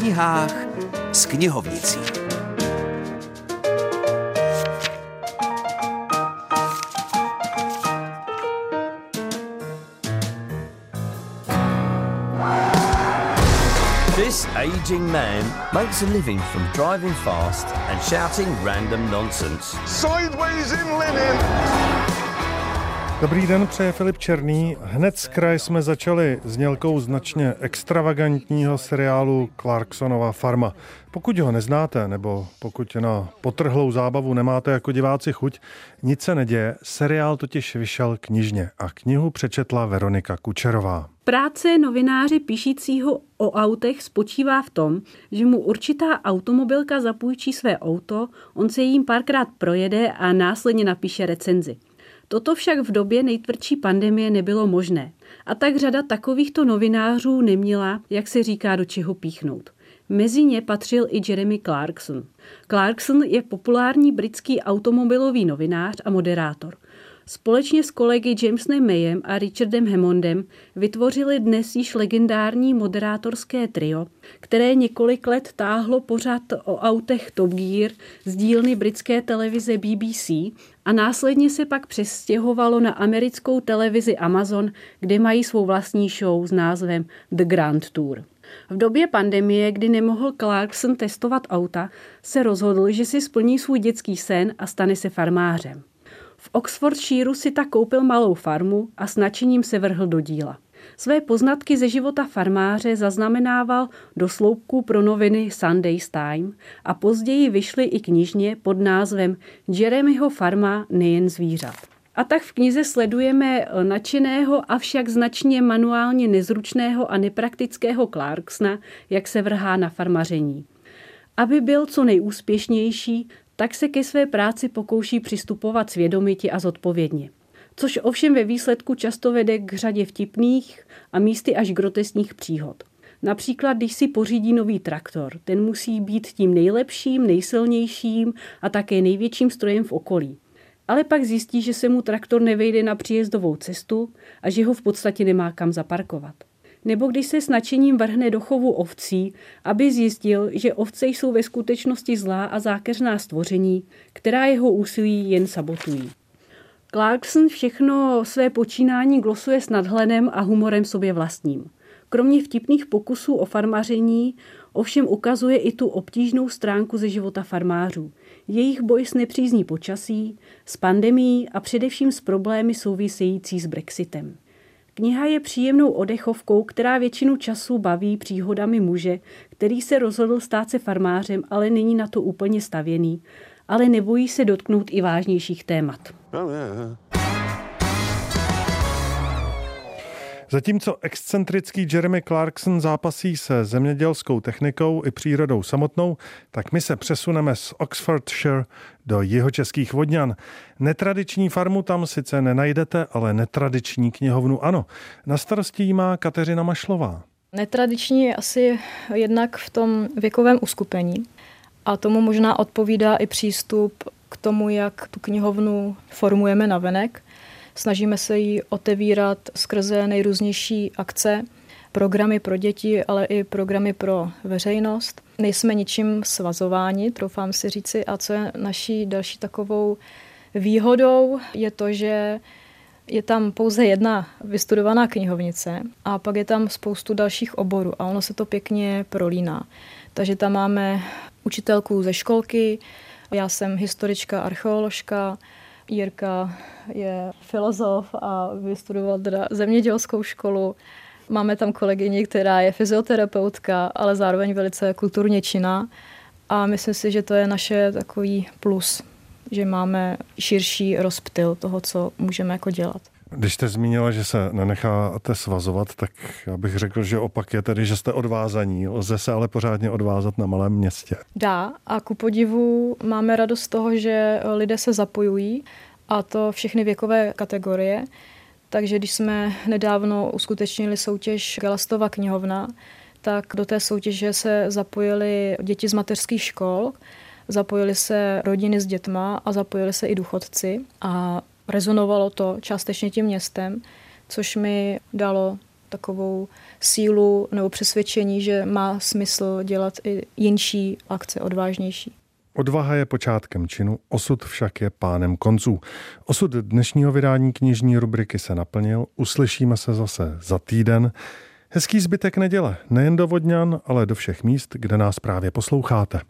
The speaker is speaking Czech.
knihách s knihovnicí. This aging man makes a living from driving fast and shouting random nonsense. Sideways in linen. Dobrý den, přeje Filip Černý. Hned z kraje jsme začali s nělkou značně extravagantního seriálu Clarksonova farma. Pokud ho neznáte, nebo pokud na potrhlou zábavu nemáte jako diváci chuť, nic se neděje. Seriál totiž vyšel knižně a knihu přečetla Veronika Kučerová. Práce novináře píšícího o autech spočívá v tom, že mu určitá automobilka zapůjčí své auto, on se jím párkrát projede a následně napíše recenzi. Toto však v době nejtvrdší pandemie nebylo možné. A tak řada takovýchto novinářů neměla, jak se říká, do čeho píchnout. Mezi ně patřil i Jeremy Clarkson. Clarkson je populární britský automobilový novinář a moderátor. Společně s kolegy Jamesonem Mayem a Richardem Hammondem vytvořili dnes již legendární moderátorské trio, které několik let táhlo pořád o autech Top Gear z dílny britské televize BBC a následně se pak přestěhovalo na americkou televizi Amazon, kde mají svou vlastní show s názvem The Grand Tour. V době pandemie, kdy nemohl Clarkson testovat auta, se rozhodl, že si splní svůj dětský sen a stane se farmářem. V Oxfordshireu si tak koupil malou farmu a s nadšením se vrhl do díla. Své poznatky ze života farmáře zaznamenával do sloupků pro noviny Sunday's Time a později vyšly i knižně pod názvem Jeremyho farma nejen zvířat. A tak v knize sledujeme nadšeného, avšak značně manuálně nezručného a nepraktického Clarksona, jak se vrhá na farmaření. Aby byl co nejúspěšnější, tak se ke své práci pokouší přistupovat svědomiti a zodpovědně. Což ovšem ve výsledku často vede k řadě vtipných a místy až grotesních příhod. Například, když si pořídí nový traktor, ten musí být tím nejlepším, nejsilnějším a také největším strojem v okolí. Ale pak zjistí, že se mu traktor nevejde na příjezdovou cestu a že ho v podstatě nemá kam zaparkovat nebo když se s nadšením vrhne do chovu ovcí, aby zjistil, že ovce jsou ve skutečnosti zlá a zákeřná stvoření, která jeho úsilí jen sabotují. Clarkson všechno své počínání glosuje s nadhledem a humorem sobě vlastním. Kromě vtipných pokusů o farmaření ovšem ukazuje i tu obtížnou stránku ze života farmářů. Jejich boj s nepřízní počasí, s pandemí a především s problémy související s Brexitem. Kniha je příjemnou odechovkou, která většinu času baví příhodami muže, který se rozhodl stát se farmářem, ale není na to úplně stavěný, ale nebojí se dotknout i vážnějších témat. Oh, yeah. Zatímco excentrický Jeremy Clarkson zápasí se zemědělskou technikou i přírodou samotnou, tak my se přesuneme z Oxfordshire do jihočeských vodňan. Netradiční farmu tam sice nenajdete, ale netradiční knihovnu ano. Na starosti jí má Kateřina Mašlová. Netradiční je asi jednak v tom věkovém uskupení a tomu možná odpovídá i přístup k tomu, jak tu knihovnu formujeme na venek. Snažíme se ji otevírat skrze nejrůznější akce, programy pro děti, ale i programy pro veřejnost. Nejsme ničím svazováni, troufám si říci, a co je naší další takovou výhodou, je to, že je tam pouze jedna vystudovaná knihovnice a pak je tam spoustu dalších oborů a ono se to pěkně prolíná. Takže tam máme učitelku ze školky, já jsem historička, archeoložka, Jirka je filozof a vystudoval teda zemědělskou školu. Máme tam kolegyni, která je fyzioterapeutka, ale zároveň velice kulturně činná. A myslím si, že to je naše takový plus, že máme širší rozptyl toho, co můžeme jako dělat. Když jste zmínila, že se nenecháte svazovat, tak já bych řekl, že opak je tedy, že jste odvázaní. Lze se ale pořádně odvázat na malém městě. Dá a ku podivu máme radost z toho, že lidé se zapojují a to všechny věkové kategorie. Takže když jsme nedávno uskutečnili soutěž Galastova knihovna, tak do té soutěže se zapojili děti z mateřských škol, zapojili se rodiny s dětma a zapojili se i důchodci a rezonovalo to částečně tím městem, což mi dalo takovou sílu nebo přesvědčení, že má smysl dělat i jinší akce, odvážnější. Odvaha je počátkem činu, osud však je pánem konců. Osud dnešního vydání knižní rubriky se naplnil, uslyšíme se zase za týden. Hezký zbytek neděle, nejen do Vodňan, ale do všech míst, kde nás právě posloucháte.